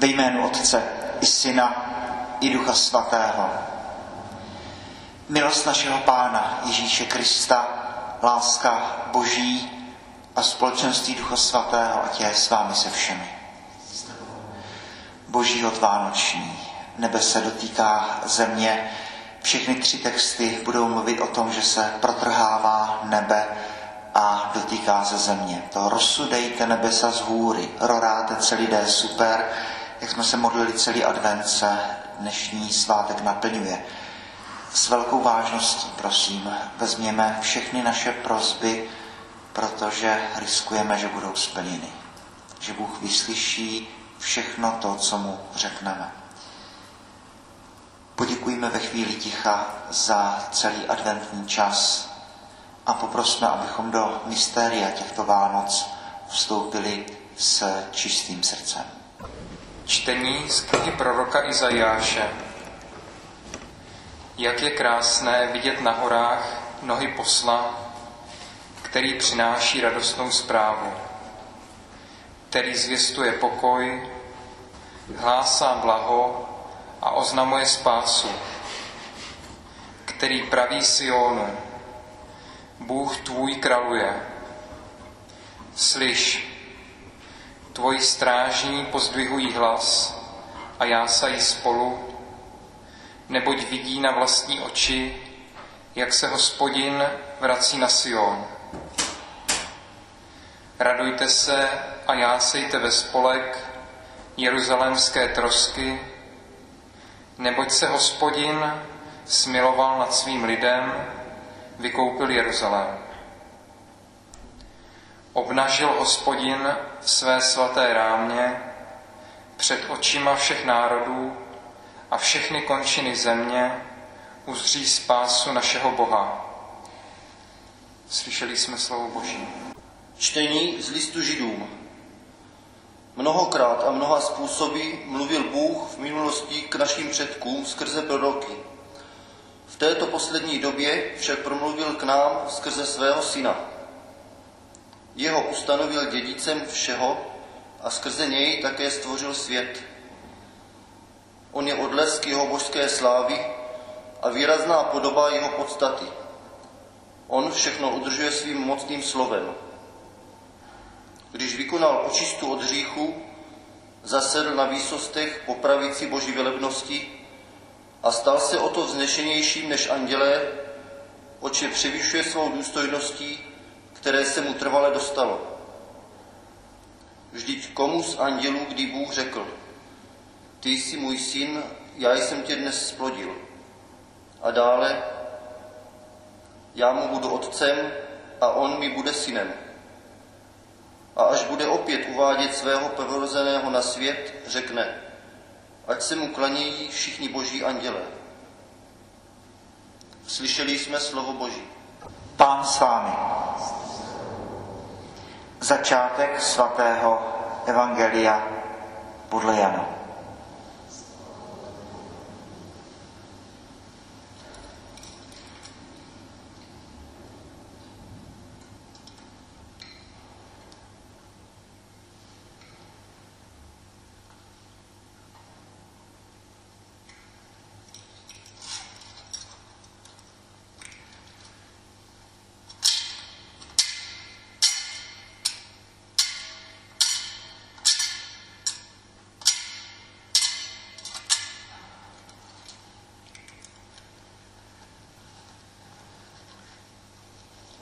Ve jménu Otce i Syna i Ducha Svatého. Milost našeho Pána Ježíše Krista, láska Boží a společenství Ducha Svatého, ať je s vámi se všemi. Boží od Vánoční. Nebe se dotýká země. Všechny tři texty budou mluvit o tom, že se protrhává nebe a dotýká se země. To rozsudejte nebesa z hůry, roráte celý den super, jak jsme se modlili celý advent, se dnešní svátek naplňuje. S velkou vážností, prosím, vezměme všechny naše prozby, protože riskujeme, že budou splněny. Že Bůh vyslyší všechno to, co mu řekneme. Poděkujeme ve chvíli ticha za celý adventní čas a poprosme, abychom do mystéria těchto Vánoc vstoupili s čistým srdcem. Čtení z knihy proroka Izajáše. Jak je krásné vidět na horách nohy posla, který přináší radostnou zprávu, který zvěstuje pokoj, hlásá blaho a oznamuje spásu, který praví Sionu, Bůh tvůj kraluje. Slyš, tvoji strážní pozdvihují hlas a jásají spolu, neboť vidí na vlastní oči, jak se hospodin vrací na Sion. Radujte se a jásejte ve spolek jeruzalémské trosky, neboť se hospodin smiloval nad svým lidem, vykoupil Jeruzalém. Obnažil hospodin své svaté rámě před očima všech národů a všechny končiny země uzří spásu našeho Boha. Slyšeli jsme slovo Boží. Čtení z listu Židům. Mnohokrát a mnoha způsoby mluvil Bůh v minulosti k našim předkům skrze proroky. V této poslední době však promluvil k nám skrze svého syna. Jeho ustanovil dědicem všeho a skrze něj také stvořil svět. On je odlesk jeho božské slávy a výrazná podoba jeho podstaty. On všechno udržuje svým mocným slovem. Když vykonal očistu od hříchu, zasedl na výsostech po pravici boží velebnosti a stal se o to vznešenějším než andělé, oče převyšuje svou důstojností, které se mu trvale dostalo. Vždyť komu z andělů, kdy Bůh řekl, ty jsi můj syn, já jsem tě dnes splodil. A dále, já mu budu otcem a on mi bude synem. A až bude opět uvádět svého prvorozeného na svět, řekne, ať se mu klanějí všichni boží anděle. Slyšeli jsme slovo Boží. Pán s vámi. Začátek svatého Evangelia podle Jana.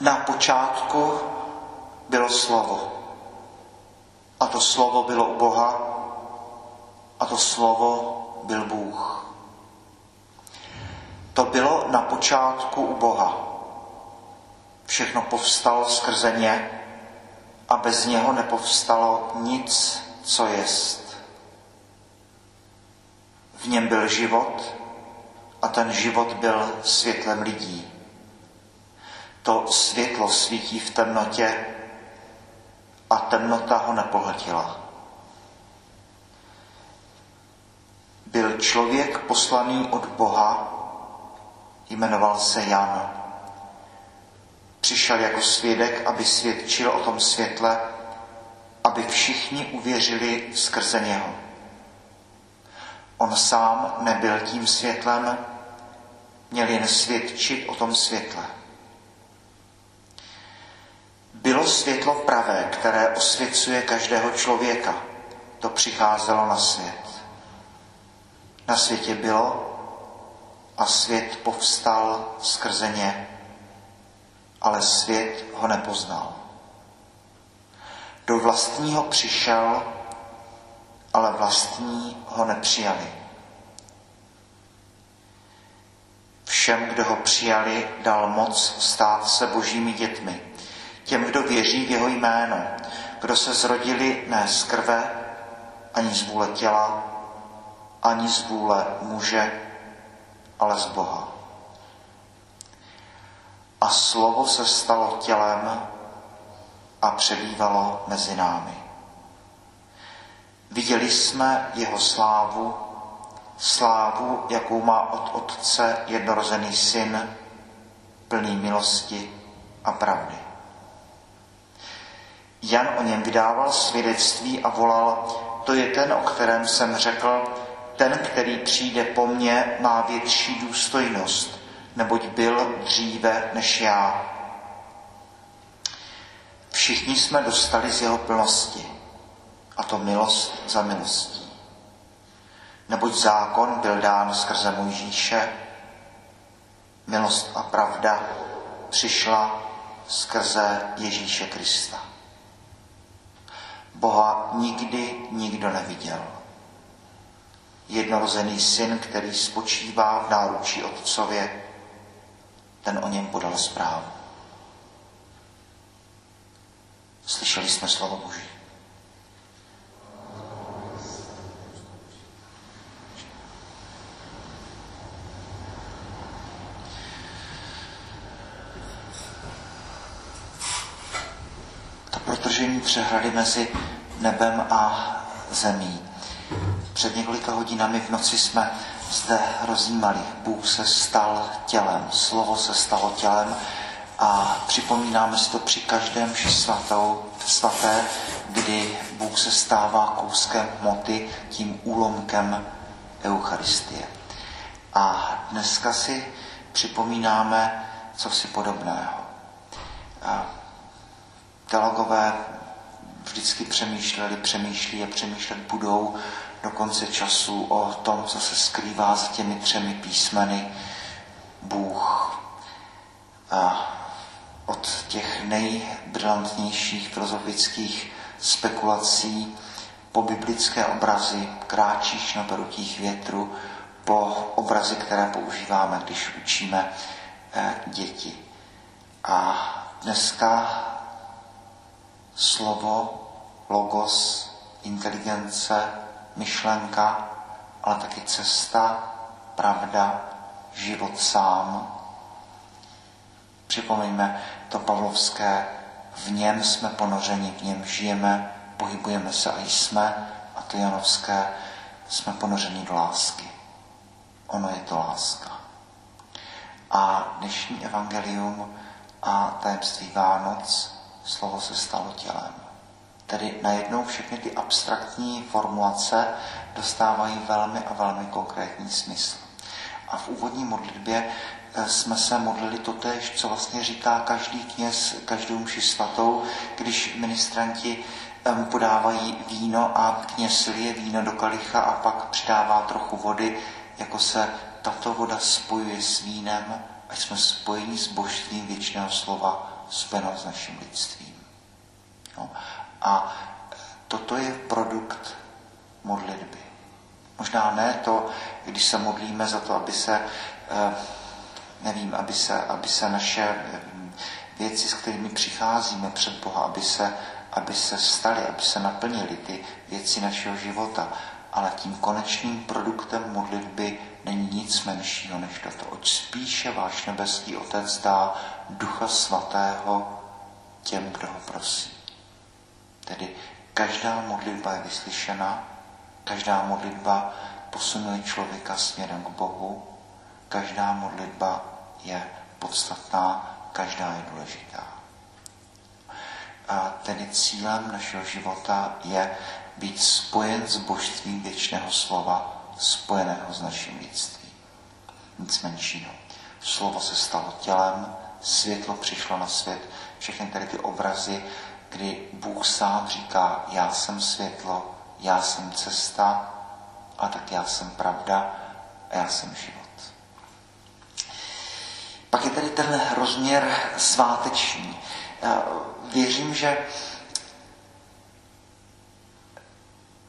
Na počátku bylo slovo. A to slovo bylo u Boha a to slovo byl Bůh. To bylo na počátku u Boha. Všechno povstalo skrze ně a bez něho nepovstalo nic, co jest. V něm byl život a ten život byl světlem lidí to světlo svítí v temnotě a temnota ho nepohltila. Byl člověk poslaný od Boha, jmenoval se Jan. Přišel jako svědek, aby svědčil o tom světle, aby všichni uvěřili skrze něho. On sám nebyl tím světlem, měl jen svědčit o tom světle. Bylo světlo pravé, které osvěcuje každého člověka. To přicházelo na svět. Na světě bylo a svět povstal skrze ně, ale svět ho nepoznal. Do vlastního přišel, ale vlastní ho nepřijali. Všem, kdo ho přijali, dal moc stát se božími dětmi. Těm, kdo věří v jeho jméno, kdo se zrodili ne z krve, ani z vůle těla, ani z vůle muže, ale z Boha. A slovo se stalo tělem a přebývalo mezi námi. Viděli jsme jeho slávu, slávu, jakou má od Otce jednorozený syn, plný milosti a pravdy. Jan o něm vydával svědectví a volal, to je ten, o kterém jsem řekl, ten, který přijde po mně, má větší důstojnost, neboť byl dříve než já. Všichni jsme dostali z jeho plnosti, a to milost za milostí. Neboť zákon byl dán skrze Mojžíše, milost a pravda přišla skrze Ježíše Krista. Boha nikdy nikdo neviděl. Jednorozený syn, který spočívá v náručí otcově, ten o něm podal zprávu. Slyšeli jsme slovo Boží. To protržení přehrady mezi nebem a zemí. Před několika hodinami v noci jsme zde rozjímali. Bůh se stal tělem, slovo se stalo tělem a připomínáme si to při každém svatou, svaté, kdy Bůh se stává kouskem hmoty, tím úlomkem Eucharistie. A dneska si připomínáme co si podobného. Teologové vždycky přemýšleli, přemýšlí a přemýšlet budou do konce času o tom, co se skrývá za těmi třemi písmeny Bůh. A od těch nejbrilantnějších filozofických spekulací po biblické obrazy kráčíš na perutích větru, po obrazy, které používáme, když učíme eh, děti. A dneska slovo, logos, inteligence, myšlenka, ale taky cesta, pravda, život sám. Připomeňme to pavlovské, v něm jsme ponořeni, v něm žijeme, pohybujeme se a jsme, a to janovské, jsme ponořeni do lásky. Ono je to láska. A dnešní evangelium a tajemství Vánoc, slovo se stalo tělem. Tedy najednou všechny ty abstraktní formulace dostávají velmi a velmi konkrétní smysl. A v úvodní modlitbě eh, jsme se modlili totéž, co vlastně říká každý kněz každou mši svatou, když ministranti mu podávají víno a kněz lije víno do kalicha a pak přidává trochu vody, jako se tato voda spojuje s vínem, ať jsme spojeni s božstvím věčného slova, spojenou s naším lidstvím. No. A toto je produkt modlitby. Možná ne to, když se modlíme za to, aby se, eh, nevím, aby se, aby se naše eh, věci, s kterými přicházíme před Boha, aby se, aby se staly, aby se naplnily ty věci našeho života. Ale tím konečným produktem modlitby není nic menšího než toto. Oč spíše váš nebeský Otec dá Ducha Svatého těm, kdo ho prosí. Tedy každá modlitba je vyslyšena, každá modlitba posunuje člověka směrem k Bohu, každá modlitba je podstatná, každá je důležitá. A tedy cílem našeho života je být spojen s božstvím věčného slova, spojeného s naším lidstvím. Nic menšího. Slovo se stalo tělem, světlo přišlo na svět, všechny tady ty obrazy, kdy Bůh sám říká, já jsem světlo, já jsem cesta, a tak já jsem pravda a já jsem život. Pak je tady ten rozměr sváteční. Věřím, že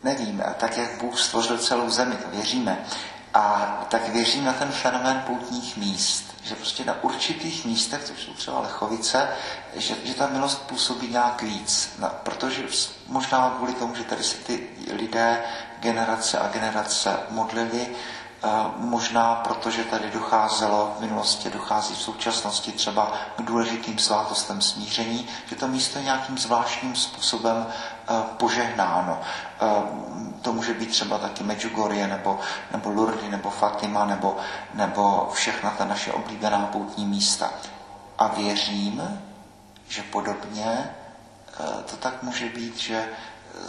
nevím, tak jak Bůh stvořil celou zemi, to věříme, a tak věřím na ten fenomén poutních míst, že prostě na určitých místech, což jsou třeba Lechovice, že, že ta milost působí nějak víc. No, protože možná kvůli tomu, že tady se ty lidé generace a generace modlili, možná protože tady docházelo v minulosti, dochází v současnosti třeba k důležitým svátostem smíření, že to místo nějakým zvláštním způsobem požehnáno. To může být třeba taky Medjugorje, nebo, nebo Lurdy, nebo Fatima, nebo, nebo všechna ta naše oblíbená poutní místa. A věřím, že podobně to tak může být, že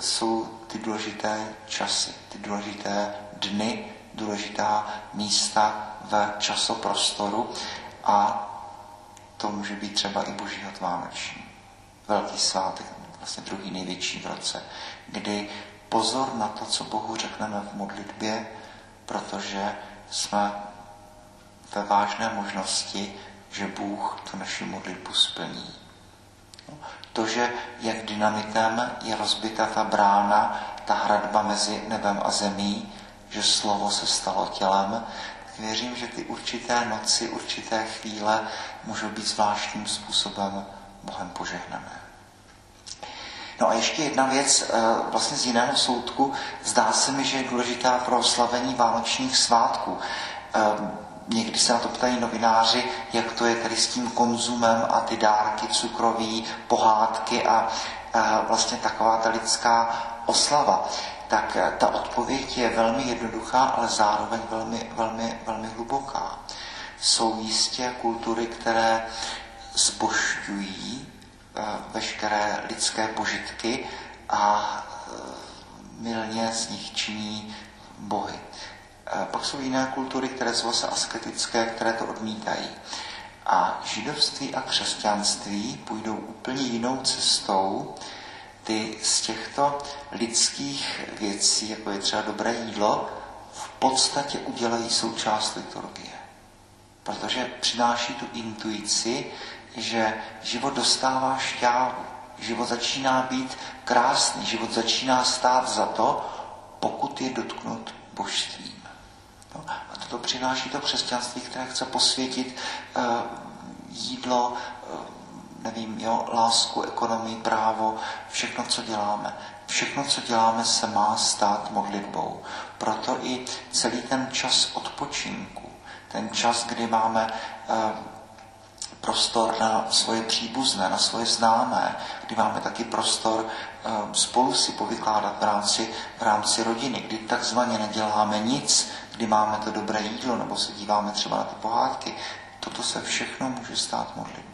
jsou ty důležité časy, ty důležité dny, důležitá místa v časoprostoru a to může být třeba i Boží hod Vánoční. Velký svátek, vlastně druhý největší v roce, kdy pozor na to, co Bohu řekneme v modlitbě, protože jsme ve vážné možnosti, že Bůh tu naši modlitbu splní. To, že jak dynamitem je rozbita ta brána, ta hradba mezi nebem a zemí, že slovo se stalo tělem, věřím, že ty určité noci, určité chvíle můžou být zvláštním způsobem Bohem požehnané. No a ještě jedna věc, eh, vlastně z jiného soudku, zdá se mi, že je důležitá pro oslavení vánočních svátků. Ehm, někdy se na to ptají novináři, jak to je tady s tím konzumem a ty dárky cukroví, pohádky a vlastně taková ta lidská oslava tak eh, ta odpověď je velmi jednoduchá, ale zároveň velmi, velmi, velmi hluboká. Jsou jistě kultury, které zbošťují eh, veškeré lidské požitky a eh, milně z nich činí bohy. Pak jsou jiné kultury, které jsou zase asketické, které to odmítají. A židovství a křesťanství půjdou úplně jinou cestou, ty z těchto lidských věcí, jako je třeba dobré jídlo, v podstatě udělají součást liturgie. Protože přináší tu intuici, že život dostává šťávu, život začíná být krásný, život začíná stát za to, pokud je dotknut božstvím. No, a toto přináší to křesťanství, které chce posvětit uh, jídlo, uh, nevím, jo, lásku, ekonomii, právo, všechno, co děláme. Všechno, co děláme, se má stát modlitbou. Proto i celý ten čas odpočinku, ten čas, kdy máme eh, prostor na svoje příbuzné, na svoje známé, kdy máme taky prostor eh, spolu si povykládat v rámci, v rámci rodiny, kdy takzvaně neděláme nic, kdy máme to dobré jídlo, nebo se díváme třeba na ty pohádky, toto se všechno může stát modlitbou.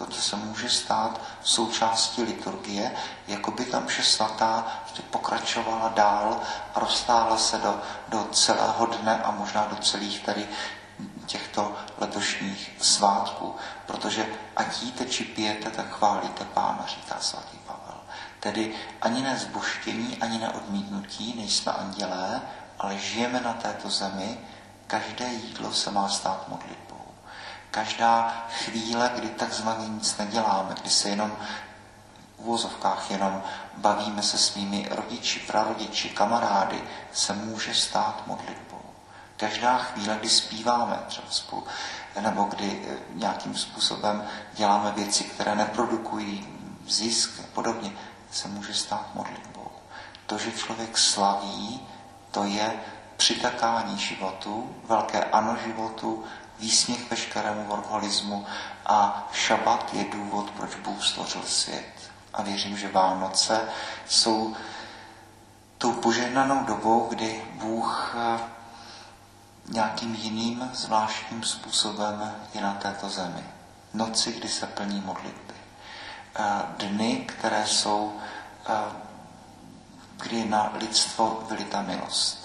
Toto se může stát součástí liturgie, jako by tam vše svatá pokračovala dál a roztáhla se do, do celého dne a možná do celých tady těchto letošních svátků. Protože ať jíte či pijete, tak chválíte Pána, říká svatý Pavel. Tedy ani ne zboštění, ani neodmítnutí, nejsme andělé, ale žijeme na této zemi, každé jídlo se má stát modlitbou. Každá chvíle, kdy takzvaně nic neděláme, kdy se jenom v úvozovkách jenom bavíme se svými rodiči, prarodiči, kamarády, se může stát modlitbou. Každá chvíle, kdy zpíváme třeba spolu, nebo kdy eh, nějakým způsobem děláme věci, které neprodukují zisk a podobně, se může stát modlitbou. To, že člověk slaví, to je přitakání životu, velké ano životu, výsměch veškerému workoholismu a šabat je důvod, proč Bůh stvořil svět. A věřím, že Vánoce jsou tou požehnanou dobou, kdy Bůh eh, nějakým jiným zvláštním způsobem je na této zemi. Noci, kdy se plní modlitby. Eh, dny, které jsou, eh, kdy na lidstvo vylita milost.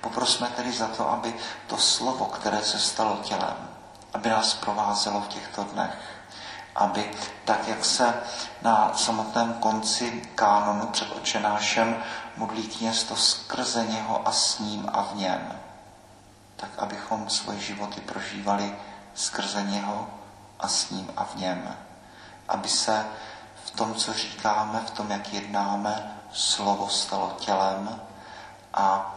Poprosme tedy za to, aby to slovo, které se stalo tělem, aby nás provázelo v těchto dnech, aby tak, jak se na samotném konci kánonu před očenášem modlí kněz skrze něho a s ním a v něm, tak abychom svoje životy prožívali skrze něho a s ním a v něm. Aby se v tom, co říkáme, v tom, jak jednáme, slovo stalo tělem a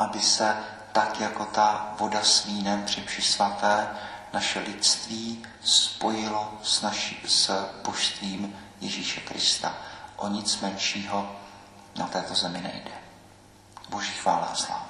aby se tak jako ta voda s vínem při vši svaté naše lidství spojilo s, naši, s božstvím Ježíše Krista. O nic menšího na této zemi nejde. Boží chvála a sláva.